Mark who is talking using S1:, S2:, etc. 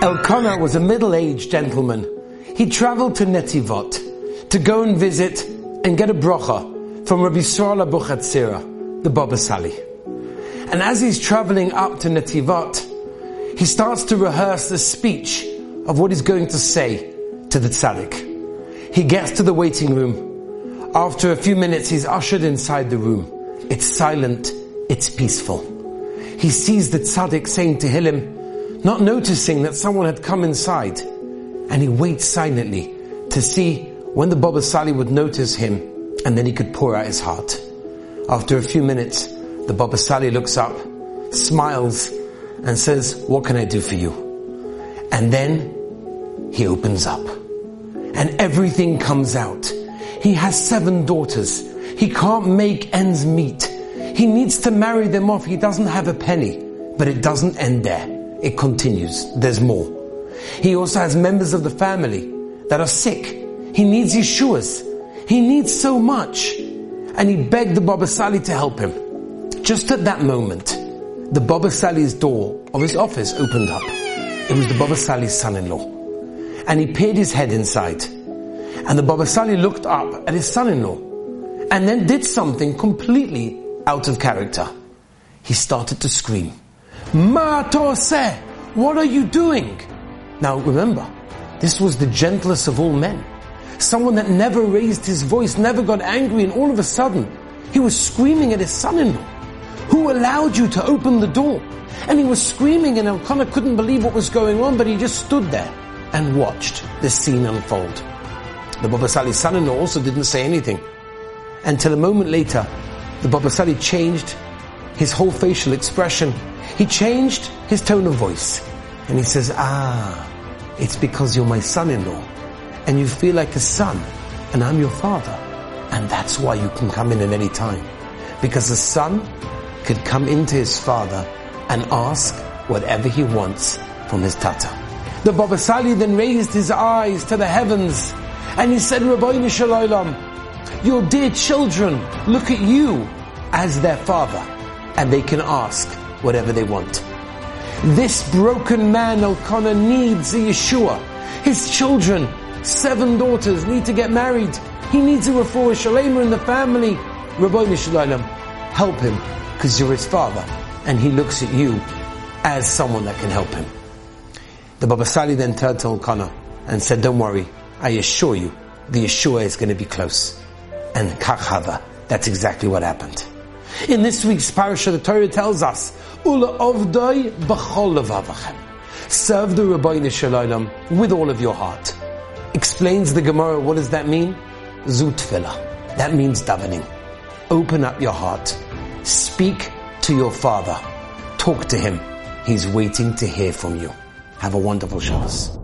S1: Elkanah was a middle-aged gentleman. He traveled to Netivot to go and visit and get a bracha from Rabbi Yisrael Abuchatzira, the Baba Sali. And as he's traveling up to Netivot, he starts to rehearse the speech of what he's going to say to the tzaddik. He gets to the waiting room. After a few minutes, he's ushered inside the room. It's silent, it's peaceful. He sees the tzaddik saying Tehillim, not noticing that someone had come inside. And he waits silently to see when the Baba Sali would notice him and then he could pour out his heart. After a few minutes, the Baba Sali looks up, smiles, and says, what can I do for you? And then he opens up and everything comes out. He has seven daughters. He can't make ends meet. He needs to marry them off. He doesn't have a penny, but it doesn't end there. It continues. There's more. He also has members of the family that are sick. He needs Yeshua's. He needs so much. And he begged the Baba Sali to help him. Just at that moment, the Baba Sali's door of his office opened up. It was the Baba Sali's son-in-law. And he peered his head inside. And the Baba Sali looked up at his son-in-law and then did something completely out of character. He started to scream. Ma se, what are you doing? Now remember, this was the gentlest of all men. Someone that never raised his voice, never got angry, and all of a sudden, he was screaming at his son-in-law. Who allowed you to open the door? And he was screaming and Elkanah couldn't believe what was going on, but he just stood there and watched the scene unfold. The Baba Sali's son-in-law also didn't say anything. Until a moment later, the Baba Sali changed his whole facial expression he changed his tone of voice and he says, ah, it's because you're my son-in-law and you feel like a son and I'm your father. And that's why you can come in at any time. Because a son could come into his father and ask whatever he wants from his tata. The Baba Sali then raised his eyes to the heavens and he said, Ribbono Shel Olam, your dear children look at you as their father and they can ask whatever they want. This broken man, Elkanah, needs a Yeshua. His children, seven daughters, need to get married. He needs a refuah shalema in the family. Ribbono Shel Olam, help him, because you're his father, and he looks at you as someone that can help him. The Baba Sali then turned to Elkanah and said, don't worry, I assure you, the Yeshua is going to be close. And kachava, that's exactly what happened. In this week's parasha, the Torah tells us, Ula ovdai b'chol levavachem. Serve the Ribbono Shel Olam with all of your heart. Explains the Gemara, what does that mean? Zutfila. That means davening. Open up your heart. Speak to your Father. Talk to Him. He's waiting to hear from you. Have a wonderful Shabbos.